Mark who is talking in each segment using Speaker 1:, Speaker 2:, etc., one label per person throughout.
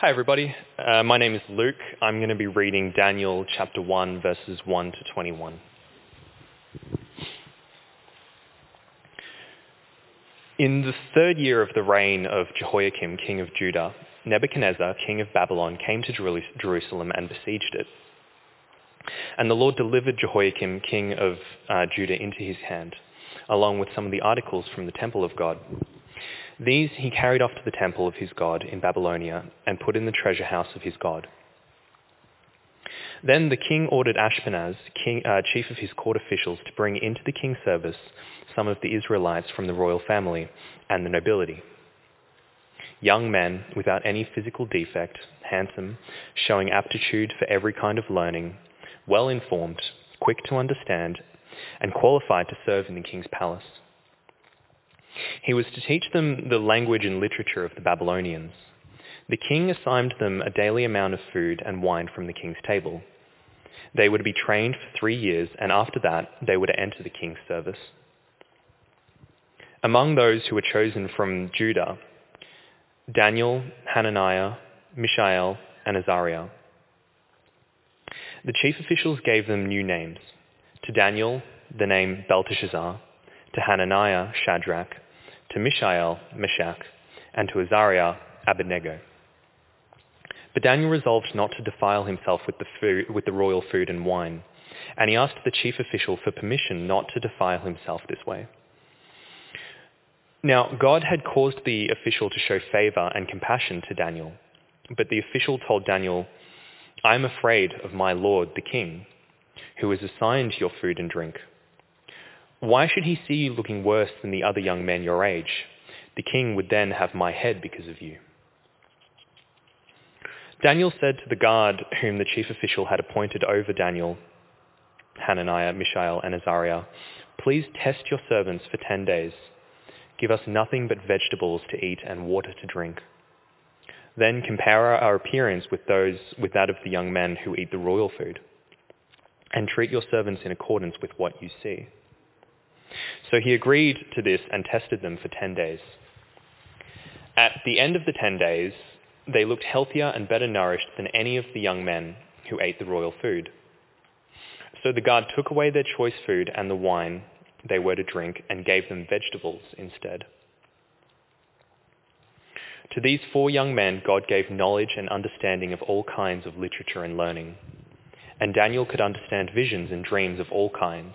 Speaker 1: Hi everybody, uh, my name is Luke. I'm going to be reading Daniel chapter 1 verses 1 to 21. In the third year of the reign of Jehoiakim, king of Judah, Nebuchadnezzar, king of Babylon, came to Jerusalem and besieged it. And the Lord delivered Jehoiakim, king of uh, Judah, into his hand, along with some of the articles from the temple of God. These he carried off to the temple of his god in Babylonia and put in the treasure house of his god. Then the king ordered Ashpenaz, king, uh, chief of his court officials, to bring into the king's service some of the Israelites from the royal family and the nobility. Young men without any physical defect, handsome, showing aptitude for every kind of learning, well informed, quick to understand, and qualified to serve in the king's palace. He was to teach them the language and literature of the Babylonians. The king assigned them a daily amount of food and wine from the king's table. They were to be trained for three years, and after that they were to enter the king's service. Among those who were chosen from Judah, Daniel, Hananiah, Mishael, and Azariah. The chief officials gave them new names. To Daniel, the name Belteshazzar, to Hananiah, Shadrach, to Mishael, Meshach, and to Azariah, Abednego. But Daniel resolved not to defile himself with the, food, with the royal food and wine, and he asked the chief official for permission not to defile himself this way. Now, God had caused the official to show favor and compassion to Daniel, but the official told Daniel, I am afraid of my lord, the king, who has assigned your food and drink. Why should he see you looking worse than the other young men your age? The king would then have my head because of you. Daniel said to the guard whom the chief official had appointed over Daniel, Hananiah, Mishael, and Azariah, please test your servants for ten days. Give us nothing but vegetables to eat and water to drink. Then compare our appearance with those with that of the young men who eat the royal food, and treat your servants in accordance with what you see. So he agreed to this and tested them for 10 days. At the end of the 10 days, they looked healthier and better nourished than any of the young men who ate the royal food. So the guard took away their choice food and the wine they were to drink and gave them vegetables instead. To these four young men, God gave knowledge and understanding of all kinds of literature and learning. And Daniel could understand visions and dreams of all kinds.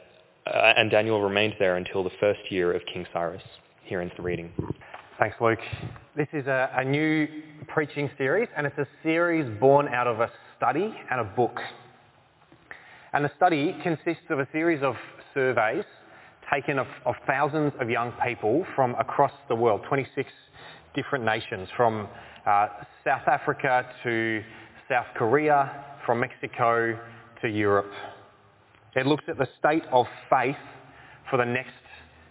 Speaker 1: uh, and Daniel remained there until the first year of King Cyrus. Here ends the reading.
Speaker 2: Thanks, Luke. This is a, a new preaching series, and it's a series born out of a study and a book. And the study consists of a series of surveys taken of, of, thousands of young people from across the world, 26 different nations, from uh, South Africa to South Korea, from Mexico to Europe. It looks at the state of faith for the next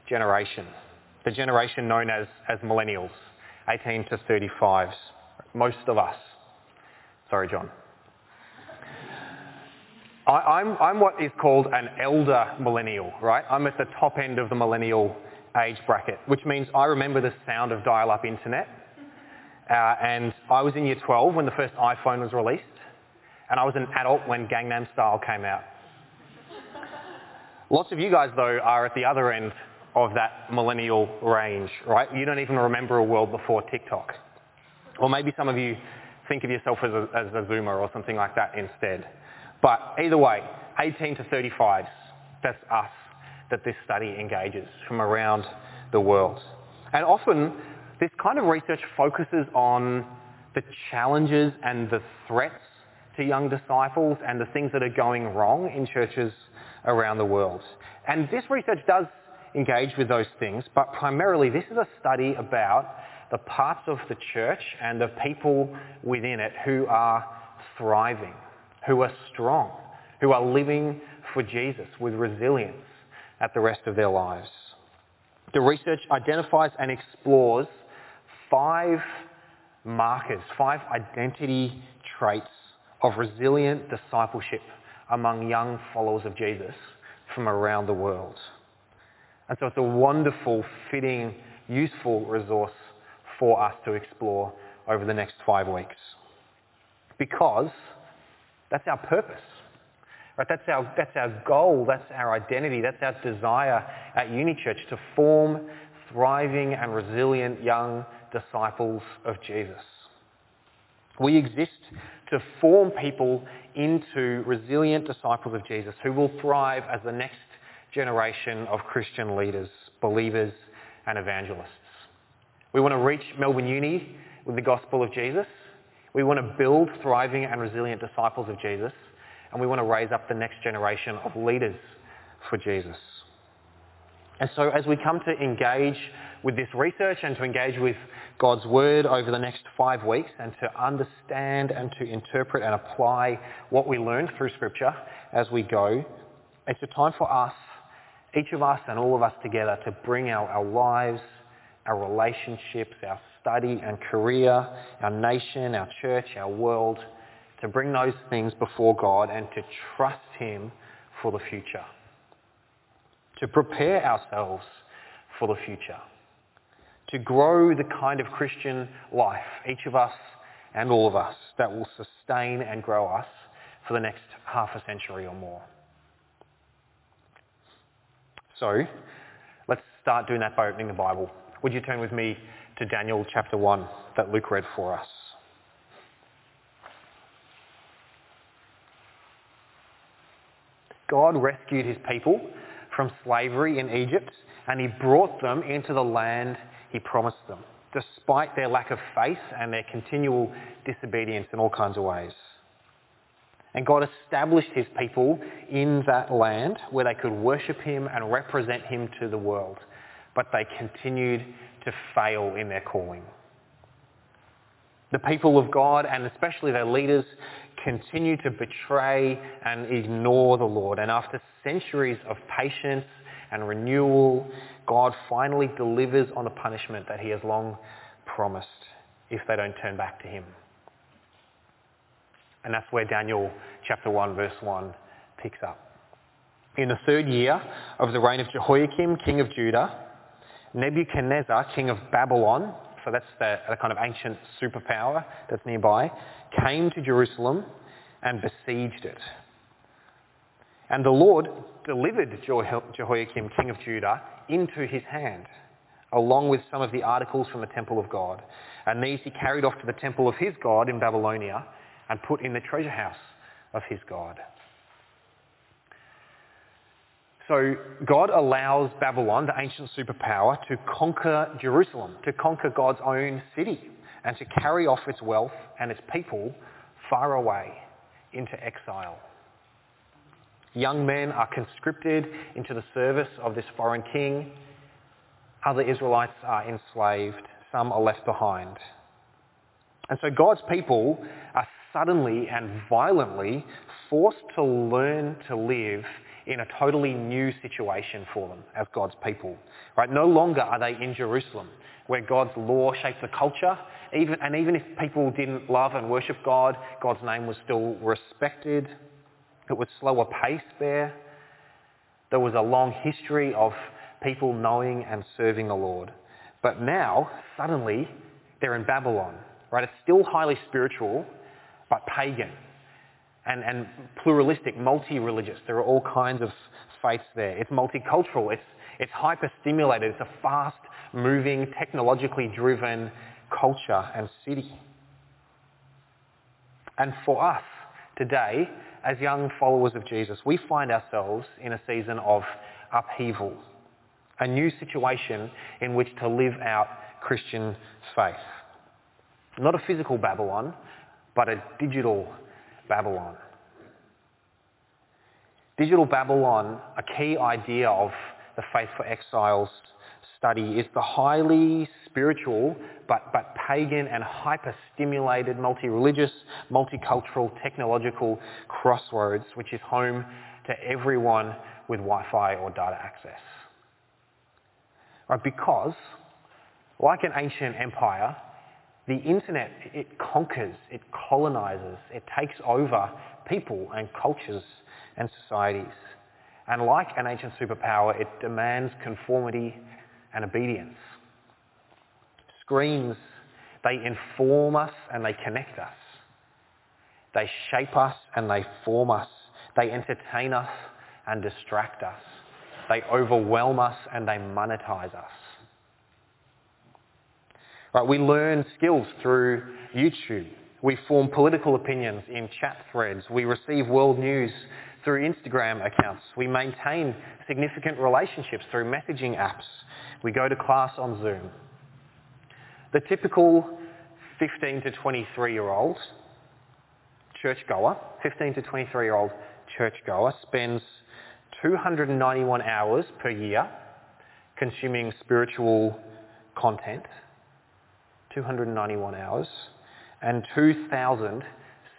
Speaker 2: generation, the generation known as, as millennials, 18 to 35s, most of us. Sorry, John. I, am I'm, I'm what is called an elder millennial, right? I'm at the top end of the millennial age bracket, which means I remember the sound of dial-up internet. Uh, and I was in year 12 when the first iPhone was released, and I was an adult when Gangnam Style came out. Lots of you guys, though, are at the other end of that millennial range, right? You don't even remember a world before TikTok. Or maybe some of you think of yourself as a, as a Zoomer or something like that instead. But either way, 18 to 35s, that's us that this study engages from around the world. And often, this kind of research focuses on the challenges and the threats to young disciples and the things that are going wrong in churches around the world. And this research does engage with those things, but primarily this is a study about the parts of the church and the people within it who are thriving, who are strong, who are living for Jesus with resilience at the rest of their lives. The research identifies and explores five markers, five identity traits of resilient discipleship among young followers of Jesus from around the world. And so it's a wonderful, fitting, useful resource for us to explore over the next five weeks. Because that's our purpose. Right? That's, our, that's our goal, that's our identity, that's our desire at UniChurch to form thriving and resilient young disciples of Jesus. We exist to form people into resilient disciples of Jesus who will thrive as the next generation of Christian leaders, believers and evangelists. We want to reach Melbourne Uni with the gospel of Jesus. We want to build thriving and resilient disciples of Jesus. And we want to raise up the next generation of leaders for Jesus. And so as we come to engage with this research and to engage with God's Word over the next five weeks and to understand and to interpret and apply what we learn through Scripture as we go, it's a time for us, each of us and all of us together to bring our, our lives, our relationships, our study and career, our nation, our church, our world, to bring those things before God and to trust Him for the future. To prepare ourselves for the future to grow the kind of Christian life, each of us and all of us, that will sustain and grow us for the next half a century or more. So, let's start doing that by opening the Bible. Would you turn with me to Daniel chapter 1 that Luke read for us? God rescued his people from slavery in Egypt and he brought them into the land he promised them, despite their lack of faith and their continual disobedience in all kinds of ways. And God established his people in that land where they could worship him and represent him to the world. But they continued to fail in their calling. The people of God, and especially their leaders, continue to betray and ignore the Lord. And after centuries of patience and renewal, God finally delivers on the punishment that he has long promised if they don't turn back to him. And that's where Daniel chapter 1 verse 1 picks up. In the third year of the reign of Jehoiakim, king of Judah, Nebuchadnezzar, king of Babylon, so that's the, the kind of ancient superpower that's nearby, came to Jerusalem and besieged it. And the Lord delivered Jehoiakim, king of Judah, into his hand, along with some of the articles from the temple of God. And these he carried off to the temple of his God in Babylonia and put in the treasure house of his God. So God allows Babylon, the ancient superpower, to conquer Jerusalem, to conquer God's own city, and to carry off its wealth and its people far away into exile. Young men are conscripted into the service of this foreign king. Other Israelites are enslaved. Some are left behind. And so God's people are suddenly and violently forced to learn to live in a totally new situation for them as God's people. Right? No longer are they in Jerusalem, where God's law shaped the culture. Even, and even if people didn't love and worship God, God's name was still respected. It was slower pace there. There was a long history of people knowing and serving the Lord. But now, suddenly, they're in Babylon, right? It's still highly spiritual, but pagan and, and pluralistic, multi-religious. There are all kinds of faiths there. It's multicultural. It's, it's hyper-stimulated. It's a fast-moving, technologically driven culture and city. And for us today, as young followers of Jesus, we find ourselves in a season of upheaval, a new situation in which to live out Christian faith. Not a physical Babylon, but a digital Babylon. Digital Babylon, a key idea of the Faith for Exiles study is the highly spiritual but, but pagan and hyper-stimulated, multi-religious, multicultural, technological crossroads, which is home to everyone with Wi-Fi or data access. Right, because, like an ancient empire, the internet, it conquers, it colonizes, it takes over people and cultures and societies. And like an ancient superpower, it demands conformity and obedience. Screens, they inform us and they connect us. They shape us and they form us. They entertain us and distract us. They overwhelm us and they monetize us. Right, we learn skills through YouTube. We form political opinions in chat threads. We receive world news through Instagram accounts. We maintain significant relationships through messaging apps. We go to class on Zoom. The typical 15 to 23 year old churchgoer, 15 to 23 year old churchgoer spends 291 hours per year consuming spiritual content, 291 hours, and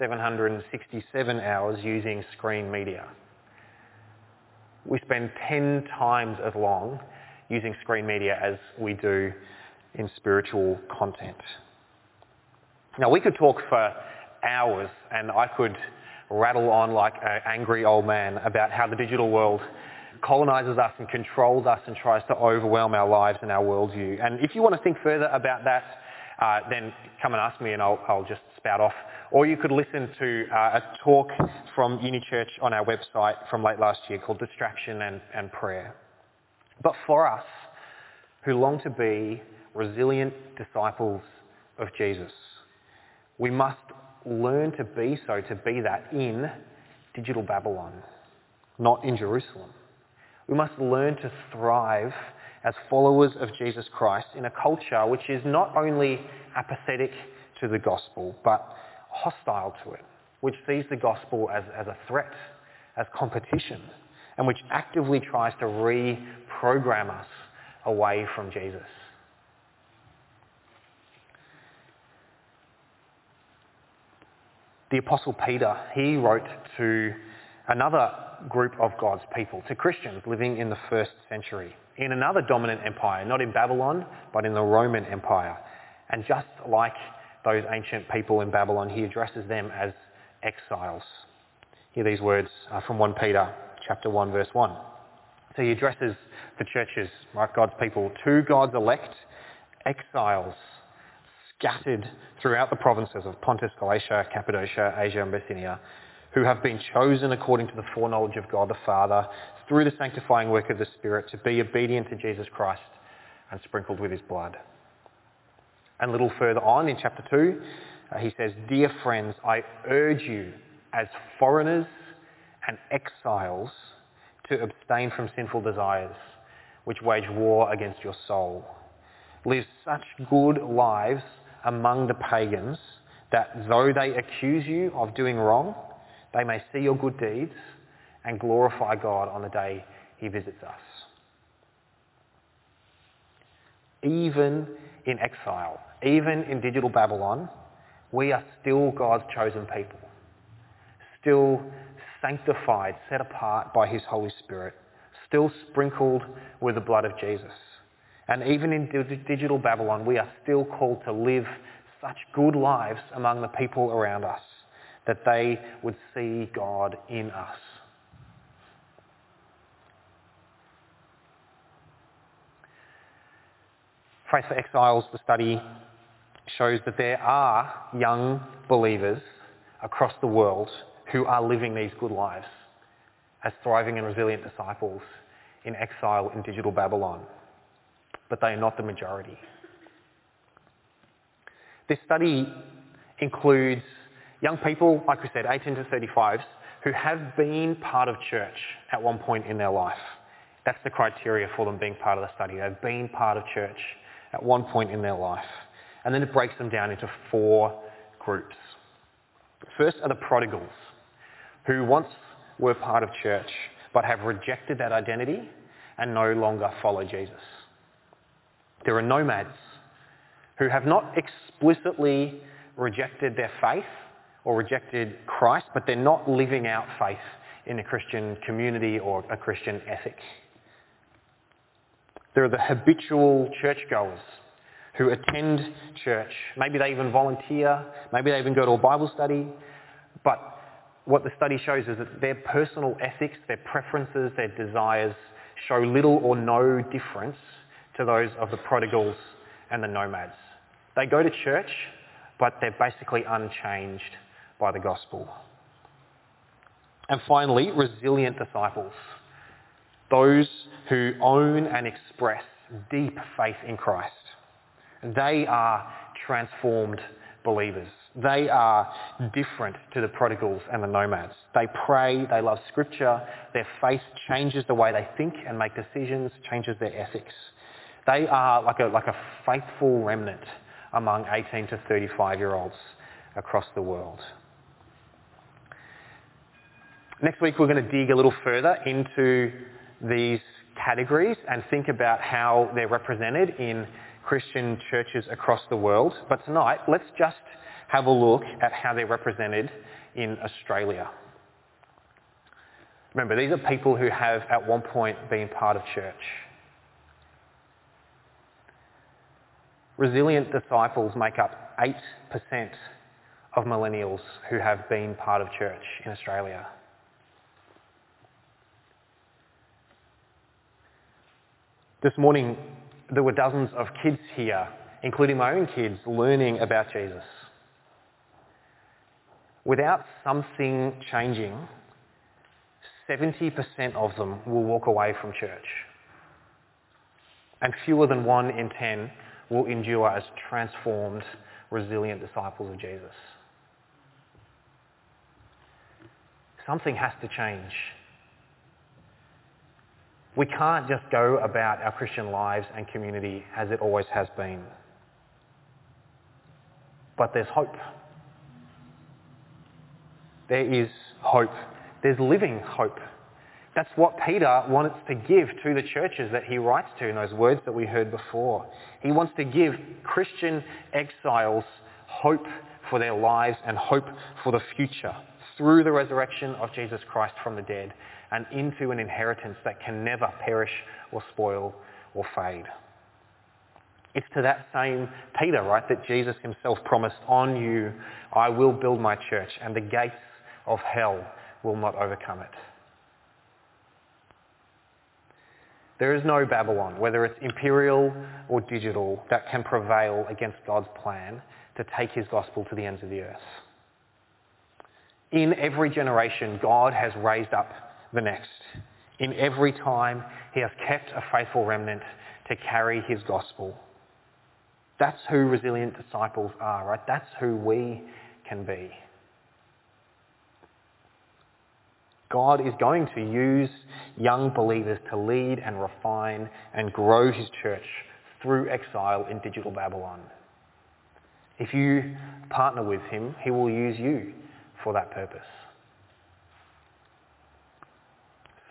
Speaker 2: 2,767 hours using screen media. We spend 10 times as long using screen media as we do in spiritual content. Now we could talk for hours and I could rattle on like an angry old man about how the digital world colonizes us and controls us and tries to overwhelm our lives and our worldview. And if you want to think further about that, uh, then come and ask me and I'll, I'll, just spout off. Or you could listen to uh, a talk from Unichurch on our website from late last year called Distraction and, and Prayer. But for us, who long to be resilient disciples of Jesus, we must learn to be so, to be that in digital Babylon, not in Jerusalem. We must learn to thrive as followers of Jesus Christ in a culture which is not only apathetic to the gospel, but hostile to it, which sees the gospel as, as a threat, as competition, and which actively tries to reprogram us away from Jesus. the Apostle Peter, he wrote to another group of God's people, to Christians living in the first century, in another dominant empire, not in Babylon, but in the Roman Empire. And just like those ancient people in Babylon, he addresses them as exiles. Hear these words uh, from 1 Peter chapter 1 verse 1. So he addresses the churches, right, God's people, to God's elect, exiles scattered throughout the provinces of Pontus, Galatia, Cappadocia, Asia and Bithynia, who have been chosen according to the foreknowledge of God the Father through the sanctifying work of the Spirit to be obedient to Jesus Christ and sprinkled with his blood. And a little further on in chapter 2, uh, he says, Dear friends, I urge you as foreigners and exiles to abstain from sinful desires which wage war against your soul. Live such good lives among the pagans that though they accuse you of doing wrong, they may see your good deeds and glorify God on the day he visits us. Even in exile, even in digital Babylon, we are still God's chosen people, still sanctified, set apart by his Holy Spirit, still sprinkled with the blood of Jesus. And even in digital Babylon, we are still called to live such good lives among the people around us that they would see God in us. Faith for Exiles, the study shows that there are young believers across the world who are living these good lives as thriving and resilient disciples in exile in digital Babylon but they are not the majority. This study includes young people, like we said, 18 to 35s, who have been part of church at one point in their life. That's the criteria for them being part of the study. They've been part of church at one point in their life. And then it breaks them down into four groups. First are the prodigals, who once were part of church but have rejected that identity and no longer follow Jesus. There are nomads who have not explicitly rejected their faith or rejected Christ, but they're not living out faith in a Christian community or a Christian ethic. There are the habitual churchgoers who attend church. Maybe they even volunteer. Maybe they even go to a Bible study. But what the study shows is that their personal ethics, their preferences, their desires show little or no difference to those of the prodigals and the nomads. They go to church, but they're basically unchanged by the gospel. And finally, resilient disciples. Those who own and express deep faith in Christ. They are transformed believers. They are different to the prodigals and the nomads. They pray, they love scripture, their faith changes the way they think and make decisions, changes their ethics. They are like a, like a faithful remnant among 18 to 35 year olds across the world. Next week we're going to dig a little further into these categories and think about how they're represented in Christian churches across the world. But tonight, let's just have a look at how they're represented in Australia. Remember, these are people who have at one point been part of church. Resilient disciples make up 8% of millennials who have been part of church in Australia. This morning, there were dozens of kids here, including my own kids, learning about Jesus. Without something changing, 70% of them will walk away from church. And fewer than one in 10 will endure as transformed, resilient disciples of Jesus. Something has to change. We can't just go about our Christian lives and community as it always has been. But there's hope. There is hope. There's living hope. That's what Peter wants to give to the churches that he writes to in those words that we heard before. He wants to give Christian exiles hope for their lives and hope for the future through the resurrection of Jesus Christ from the dead and into an inheritance that can never perish or spoil or fade. It's to that same Peter, right, that Jesus himself promised, on you I will build my church and the gates of hell will not overcome it. There is no Babylon, whether it's imperial or digital, that can prevail against God's plan to take his gospel to the ends of the earth. In every generation, God has raised up the next. In every time, he has kept a faithful remnant to carry his gospel. That's who resilient disciples are, right? That's who we can be. God is going to use young believers to lead and refine and grow his church through exile in digital Babylon. If you partner with him, he will use you for that purpose.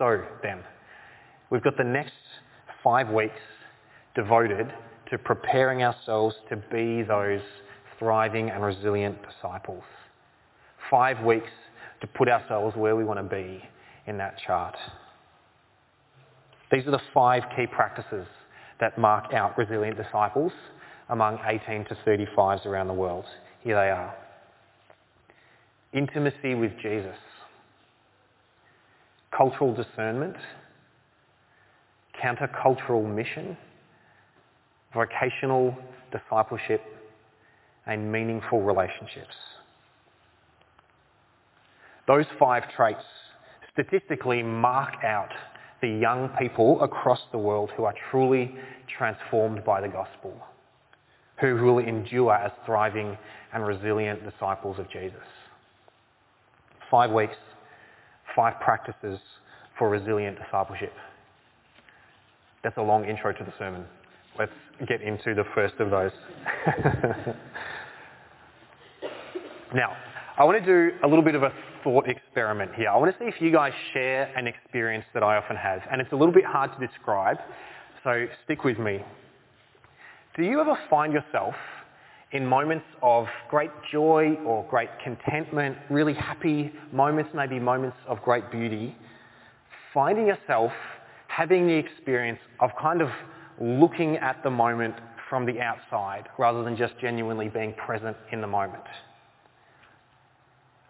Speaker 2: So then, we've got the next five weeks devoted to preparing ourselves to be those thriving and resilient disciples. Five weeks to put ourselves where we want to be in that chart. These are the five key practices that mark out resilient disciples among 18 to 35s around the world. Here they are. Intimacy with Jesus cultural discernment, countercultural mission, vocational discipleship, and meaningful relationships. Those five traits statistically mark out the young people across the world who are truly transformed by the gospel, who will endure as thriving and resilient disciples of Jesus. Five weeks five practices for resilient discipleship. That's a long intro to the sermon. Let's get into the first of those. now, I want to do a little bit of a thought experiment here. I want to see if you guys share an experience that I often have. And it's a little bit hard to describe, so stick with me. Do you ever find yourself in moments of great joy or great contentment, really happy moments, maybe moments of great beauty, finding yourself having the experience of kind of looking at the moment from the outside rather than just genuinely being present in the moment?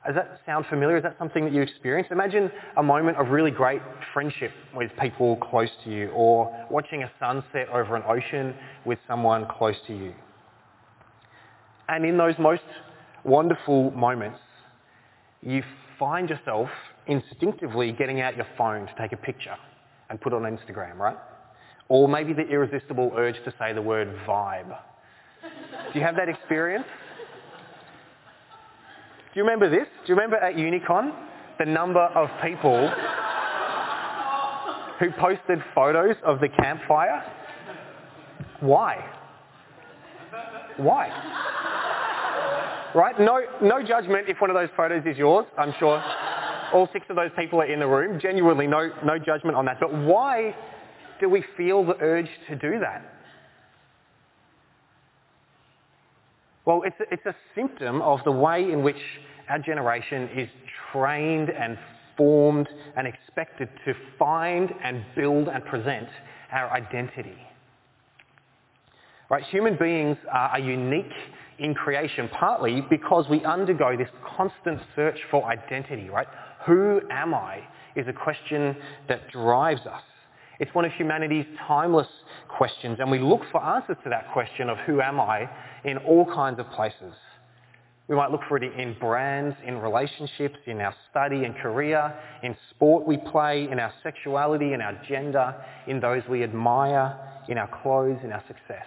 Speaker 2: Does that sound familiar? Is that something that you experience? Imagine a moment of really great friendship with people close to you or watching a sunset over an ocean with someone close to you. And in those most wonderful moments, you find yourself instinctively getting out your phone to take a picture and put it on Instagram, right? Or maybe the irresistible urge to say the word vibe. Do you have that experience? Do you remember this? Do you remember at Unicon the number of people who posted photos of the campfire? Why? Why? Right? No, no judgment if one of those photos is yours. I'm sure all six of those people are in the room. Genuinely, no, no judgment on that. But why do we feel the urge to do that? Well, it's a, it's a symptom of the way in which our generation is trained and formed and expected to find and build and present our identity. Right, human beings are unique in creation partly because we undergo this constant search for identity, right? Who am I is a question that drives us. It's one of humanity's timeless questions and we look for answers to that question of who am I in all kinds of places. We might look for it in brands, in relationships, in our study and career, in sport we play, in our sexuality, in our gender, in those we admire, in our clothes, in our success.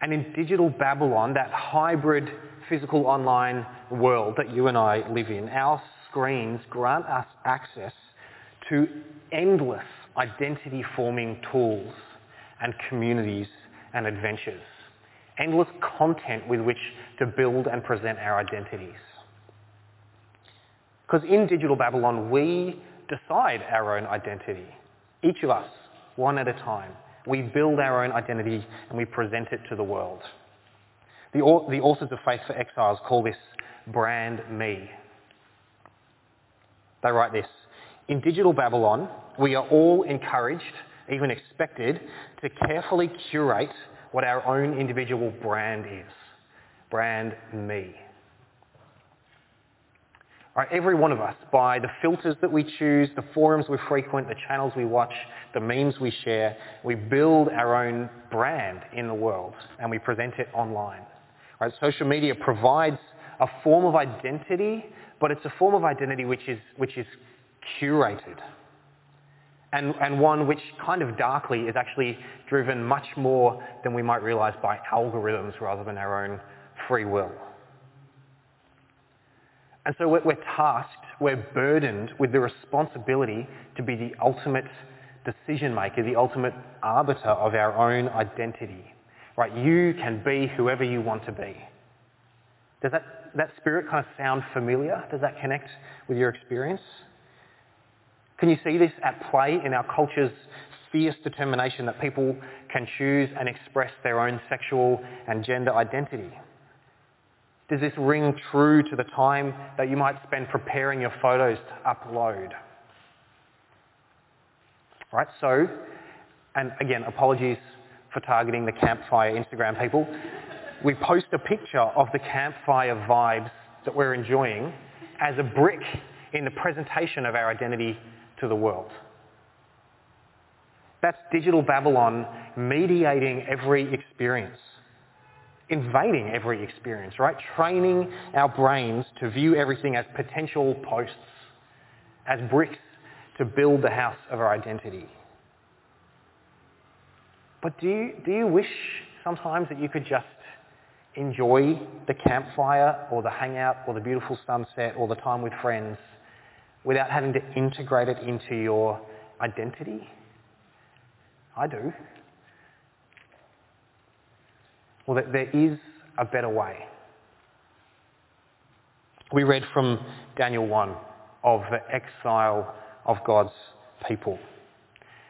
Speaker 2: And in digital Babylon, that hybrid physical online world that you and I live in, our screens grant us access to endless identity forming tools and communities and adventures. Endless content with which to build and present our identities. Because in Digital Babylon, we decide our own identity. Each of us, one at a time. We build our own identity and we present it to the world. The, the authors of Faith for Exiles call this brand me. They write this, in digital Babylon, we are all encouraged, even expected, to carefully curate what our own individual brand is. Brand me. Right, every one of us, by the filters that we choose, the forums we frequent, the channels we watch, the memes we share, we build our own brand in the world and we present it online. Right, social media provides a form of identity, but it's a form of identity which is, which is curated. And, and one which kind of darkly is actually driven much more than we might realise by algorithms rather than our own free will. And so we're, we're tasked, we're burdened with the responsibility to be the ultimate decision maker, the ultimate arbiter of our own identity. Right? You can be whoever you want to be. Does that, that spirit kind of sound familiar? Does that connect with your experience? Can you see this at play in our culture's fierce determination that people can choose and express their own sexual and gender identity? Does this ring true to the time that you might spend preparing your photos to upload? Right, so, and again, apologies for targeting the campfire Instagram people. We post a picture of the campfire vibes that we're enjoying as a brick in the presentation of our identity to the world. That's digital Babylon mediating every experience, invading every experience, right? Training our brains to view everything as potential posts, as bricks to build the house of our identity. But do you, do you wish sometimes that you could just enjoy the campfire or the hangout or the beautiful sunset or the time with friends without having to integrate it into your identity? I do. Well, there is a better way. We read from Daniel 1 of the exile of God's people.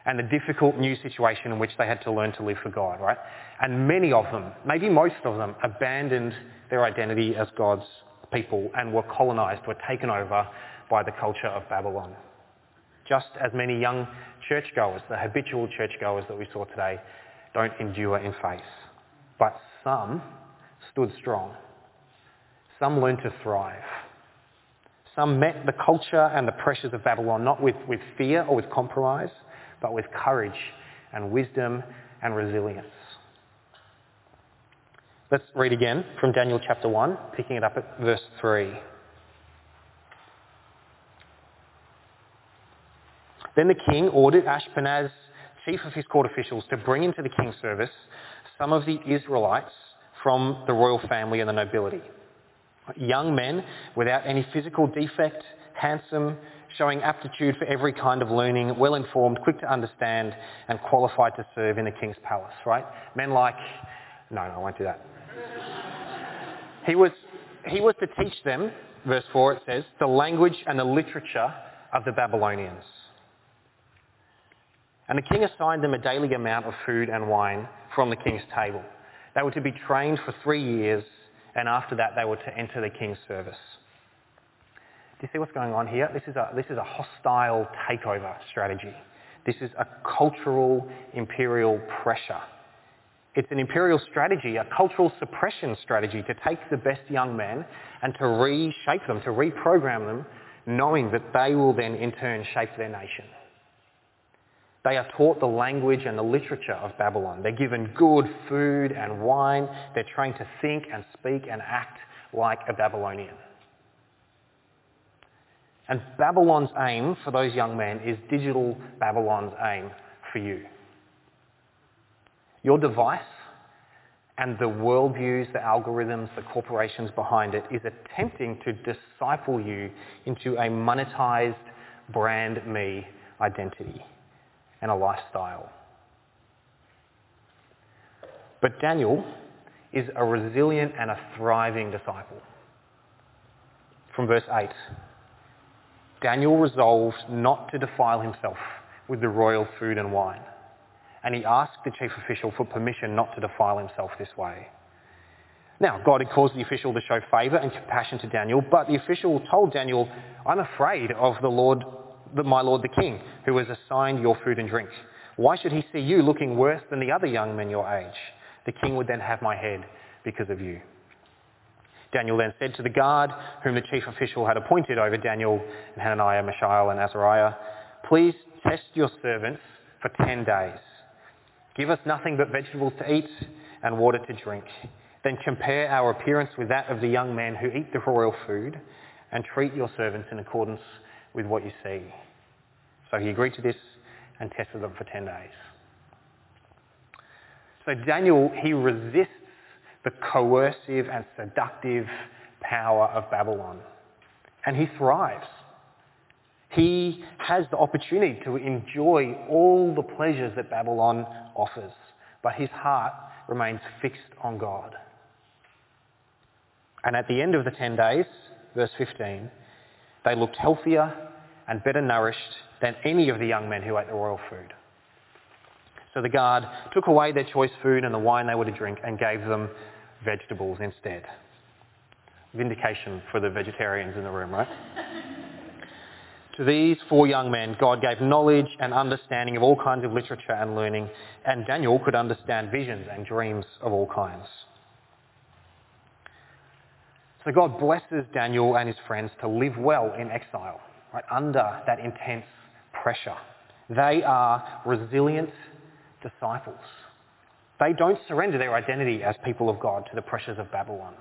Speaker 2: and the difficult new situation in which they had to learn to live for God, right? And many of them, maybe most of them, abandoned their identity as God's people and were colonized, were taken over by the culture of Babylon. Just as many young churchgoers, the habitual churchgoers that we saw today, don't endure in faith. But some stood strong. Some learned to thrive. Some met the culture and the pressures of Babylon not with, with fear or with compromise, but with courage and wisdom and resilience. Let's read again from Daniel chapter 1, picking it up at verse 3. Then the king ordered Ashpenaz, chief of his court officials, to bring into the king's service some of the Israelites from the royal family and the nobility. Young men without any physical defect, handsome, showing aptitude for every kind of learning, well-informed, quick to understand, and qualified to serve in the king's palace, right? Men like, no, no, I won't do that. he, was, he was to teach them, verse 4 it says, the language and the literature of the Babylonians. And the king assigned them a daily amount of food and wine from the king's table. They were to be trained for three years, and after that they were to enter the king's service. Do you see what's going on here? This is a, this is a hostile takeover strategy. This is a cultural imperial pressure. It's an imperial strategy, a cultural suppression strategy to take the best young men and to reshape them, to reprogram them, knowing that they will then in turn shape their nation. They are taught the language and the literature of Babylon. They're given good food and wine. They're trained to think and speak and act like a Babylonian. And Babylon's aim for those young men is digital Babylon's aim for you. Your device and the worldviews, the algorithms, the corporations behind it is attempting to disciple you into a monetized brand me identity and a lifestyle. But Daniel is a resilient and a thriving disciple. From verse 8, Daniel resolved not to defile himself with the royal food and wine, and he asked the chief official for permission not to defile himself this way. Now, God had caused the official to show favour and compassion to Daniel, but the official told Daniel, I'm afraid of the Lord, my Lord the King, who has assigned your food and drink. Why should he see you looking worse than the other young men your age? The king would then have my head because of you. Daniel then said to the guard, whom the chief official had appointed over Daniel and Hananiah, Mishael and Azariah, please test your servants for ten days. Give us nothing but vegetables to eat and water to drink. Then compare our appearance with that of the young men who eat the royal food and treat your servants in accordance with what you see. So he agreed to this and tested them for 10 days. So Daniel, he resists the coercive and seductive power of Babylon. And he thrives. He has the opportunity to enjoy all the pleasures that Babylon offers, but his heart remains fixed on God. And at the end of the 10 days, verse 15, they looked healthier and better nourished than any of the young men who ate the royal food. So the guard took away their choice food and the wine they were to drink and gave them vegetables instead. Vindication for the vegetarians in the room, right? to these four young men, God gave knowledge and understanding of all kinds of literature and learning, and Daniel could understand visions and dreams of all kinds. So God blesses Daniel and his friends to live well in exile, right, under that intense pressure. They are resilient disciples. They don't surrender their identity as people of God to the pressures of Babylon.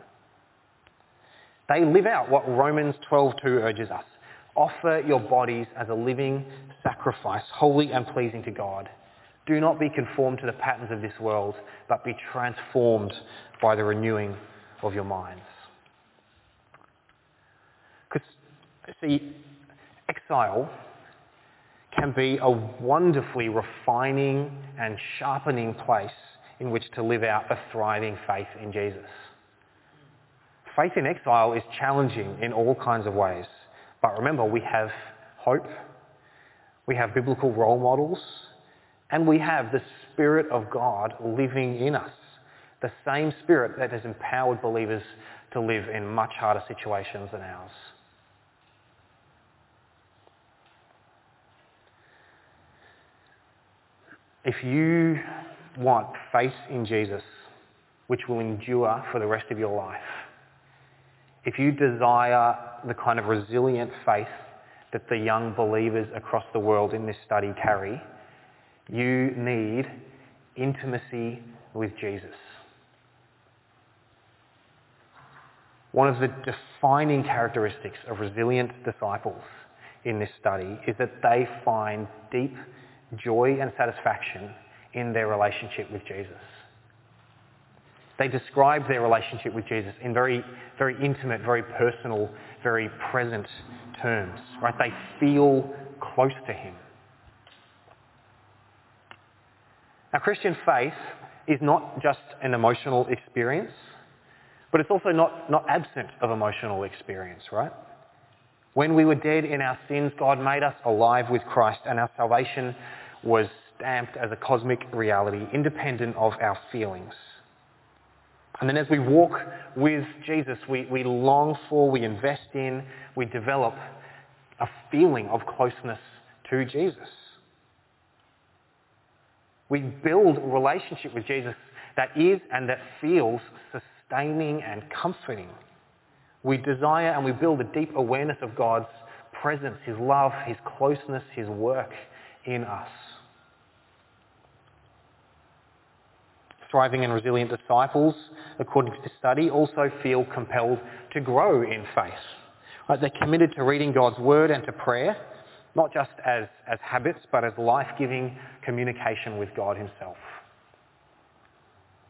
Speaker 2: They live out what Romans 12.2 urges us. Offer your bodies as a living sacrifice, holy and pleasing to God. Do not be conformed to the patterns of this world, but be transformed by the renewing of your minds. Because, see, exile can be a wonderfully refining and sharpening place in which to live out a thriving faith in Jesus. Faith in exile is challenging in all kinds of ways. But remember, we have hope, we have biblical role models, And we have the Spirit of God living in us, the same Spirit that has empowered believers to live in much harder situations than ours. If you want faith in Jesus, which will endure for the rest of your life, if you desire the kind of resilient faith that the young believers across the world in this study carry, you need intimacy with Jesus. One of the defining characteristics of resilient disciples in this study is that they find deep joy and satisfaction in their relationship with Jesus. They describe their relationship with Jesus in very, very intimate, very personal, very present terms, right? They feel close to him. Now, Christian faith is not just an emotional experience, but it's also not, not absent of emotional experience, right? When we were dead in our sins, God made us alive with Christ and our salvation was stamped as a cosmic reality, independent of our feelings. And then as we walk with Jesus, we, we long for, we invest in, we develop a feeling of closeness to Jesus. We build a relationship with Jesus that is and that feels sustaining and comforting. We desire and we build a deep awareness of God's presence, His love, His closeness, His work in us. Thriving and resilient disciples, according to the study, also feel compelled to grow in faith. Right? They're committed to reading God's word and to prayer, not just as, as habits, but as life-giving communication with God himself.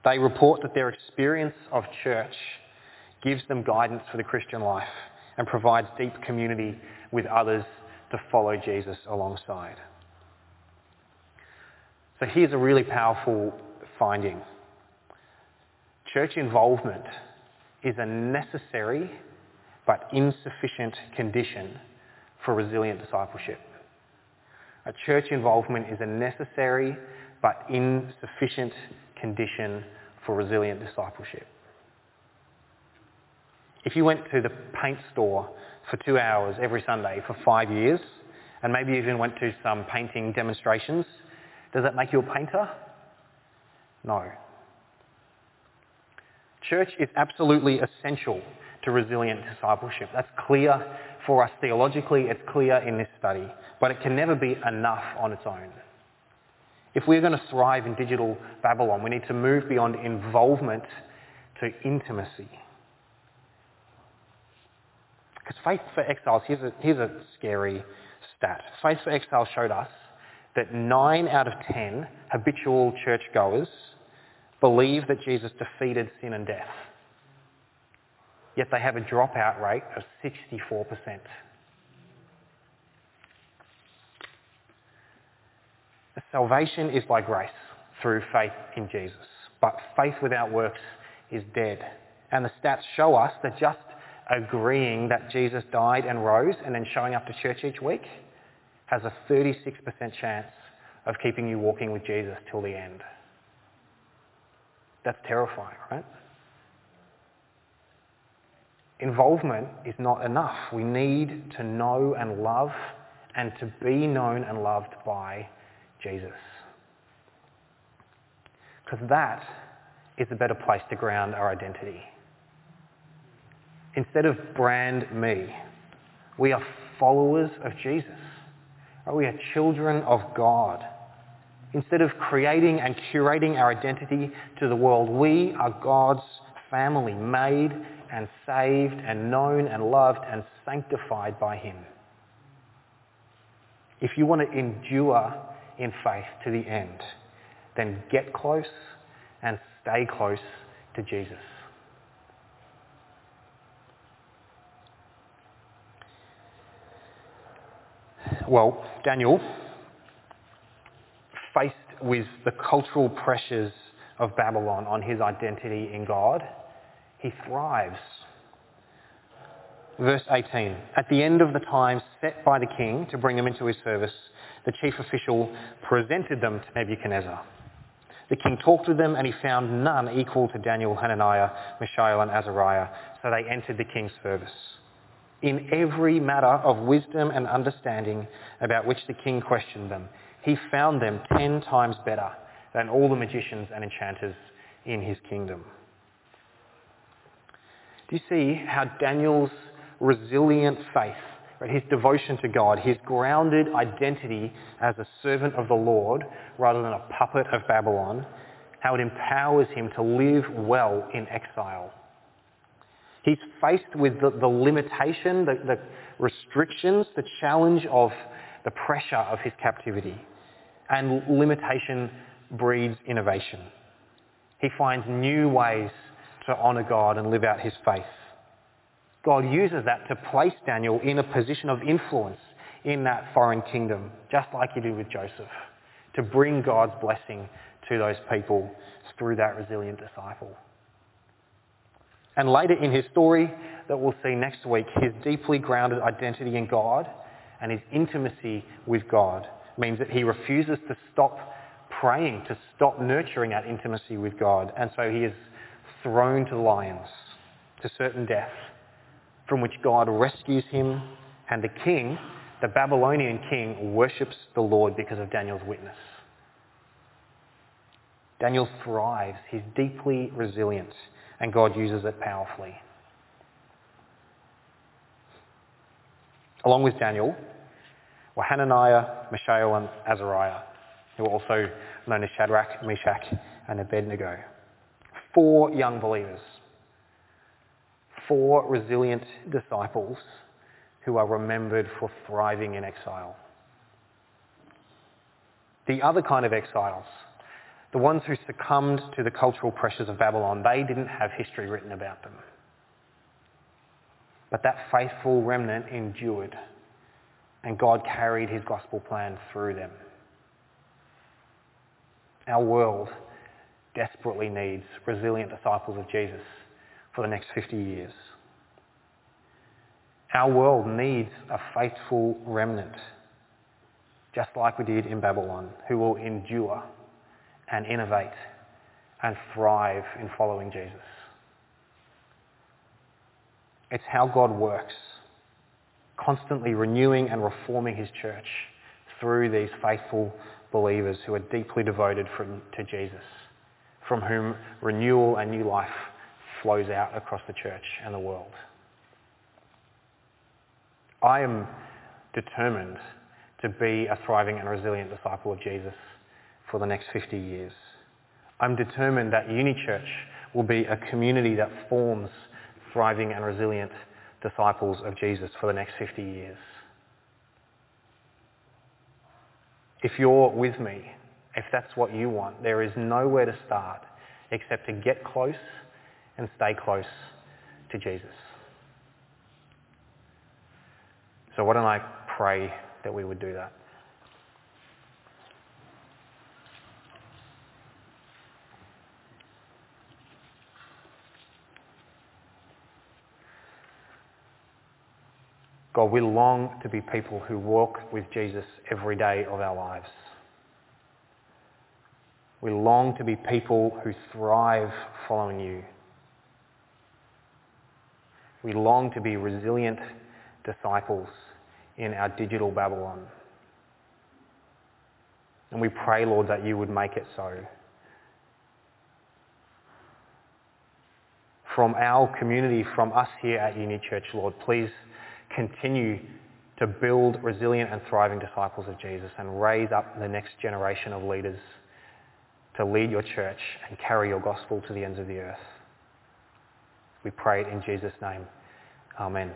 Speaker 2: They report that their experience of church gives them guidance for the Christian life and provides deep community with others to follow Jesus alongside. So here's a really powerful finding. Church involvement is a necessary but insufficient condition for resilient discipleship. A church involvement is a necessary but insufficient condition for resilient discipleship. If you went to the paint store for two hours every Sunday for five years, and maybe even went to some painting demonstrations, does that make you a painter? No. Church is absolutely essential to resilient discipleship. That's clear for us theologically, it's clear in this study, but it can never be enough on its own. If we're going to thrive in digital Babylon, we need to move beyond involvement to intimacy. Because Faith for Exiles, here's a, here's a scary stat. Faith for Exiles showed us that 9 out of 10 habitual churchgoers believe that Jesus defeated sin and death. Yet they have a dropout rate of 64%. Salvation is by grace through faith in Jesus. But faith without works is dead. And the stats show us that just agreeing that Jesus died and rose and then showing up to church each week has a 36% chance of keeping you walking with Jesus till the end. That's terrifying, right? Involvement is not enough. We need to know and love and to be known and loved by Jesus. Because that is a better place to ground our identity. Instead of brand me, we are followers of Jesus. We are children of God. Instead of creating and curating our identity to the world, we are God's family, made and saved and known and loved and sanctified by him. If you want to endure in faith to the end, then get close and stay close to Jesus. Well, Daniel, faced with the cultural pressures of Babylon on his identity in God, he thrives. Verse 18, at the end of the time set by the king to bring them into his service, the chief official presented them to Nebuchadnezzar. The king talked with them and he found none equal to Daniel, Hananiah, Mishael and Azariah, so they entered the king's service. In every matter of wisdom and understanding about which the king questioned them, he found them ten times better than all the magicians and enchanters in his kingdom. Do you see how Daniel's resilient faith, right, his devotion to God, his grounded identity as a servant of the Lord rather than a puppet of Babylon, how it empowers him to live well in exile? He's faced with the, the limitation, the, the restrictions, the challenge of the pressure of his captivity. And limitation breeds innovation. He finds new ways to honour God and live out his faith. God uses that to place Daniel in a position of influence in that foreign kingdom, just like he did with Joseph, to bring God's blessing to those people through that resilient disciple. And later in his story that we'll see next week, his deeply grounded identity in God and his intimacy with God means that he refuses to stop praying, to stop nurturing that intimacy with God. And so he is thrown to the lions, to certain death, from which God rescues him. And the king, the Babylonian king, worships the Lord because of Daniel's witness. Daniel thrives. He's deeply resilient and God uses it powerfully. Along with Daniel were Hananiah, Mishael and Azariah, who were also known as Shadrach, Meshach and Abednego. Four young believers. Four resilient disciples who are remembered for thriving in exile. The other kind of exiles the ones who succumbed to the cultural pressures of Babylon, they didn't have history written about them. But that faithful remnant endured, and God carried his gospel plan through them. Our world desperately needs resilient disciples of Jesus for the next 50 years. Our world needs a faithful remnant, just like we did in Babylon, who will endure and innovate and thrive in following Jesus. It's how God works, constantly renewing and reforming his church through these faithful believers who are deeply devoted to Jesus, from whom renewal and new life flows out across the church and the world. I am determined to be a thriving and resilient disciple of Jesus for the next 50 years. I'm determined that UniChurch will be a community that forms thriving and resilient disciples of Jesus for the next 50 years. If you're with me, if that's what you want, there is nowhere to start except to get close and stay close to Jesus. So why don't I pray that we would do that? God, we long to be people who walk with Jesus every day of our lives. We long to be people who thrive following you. We long to be resilient disciples in our digital Babylon. And we pray, Lord, that you would make it so. From our community, from us here at UniChurch, Lord, please continue to build resilient and thriving disciples of Jesus and raise up the next generation of leaders to lead your church and carry your gospel to the ends of the earth. We pray it in Jesus' name. Amen.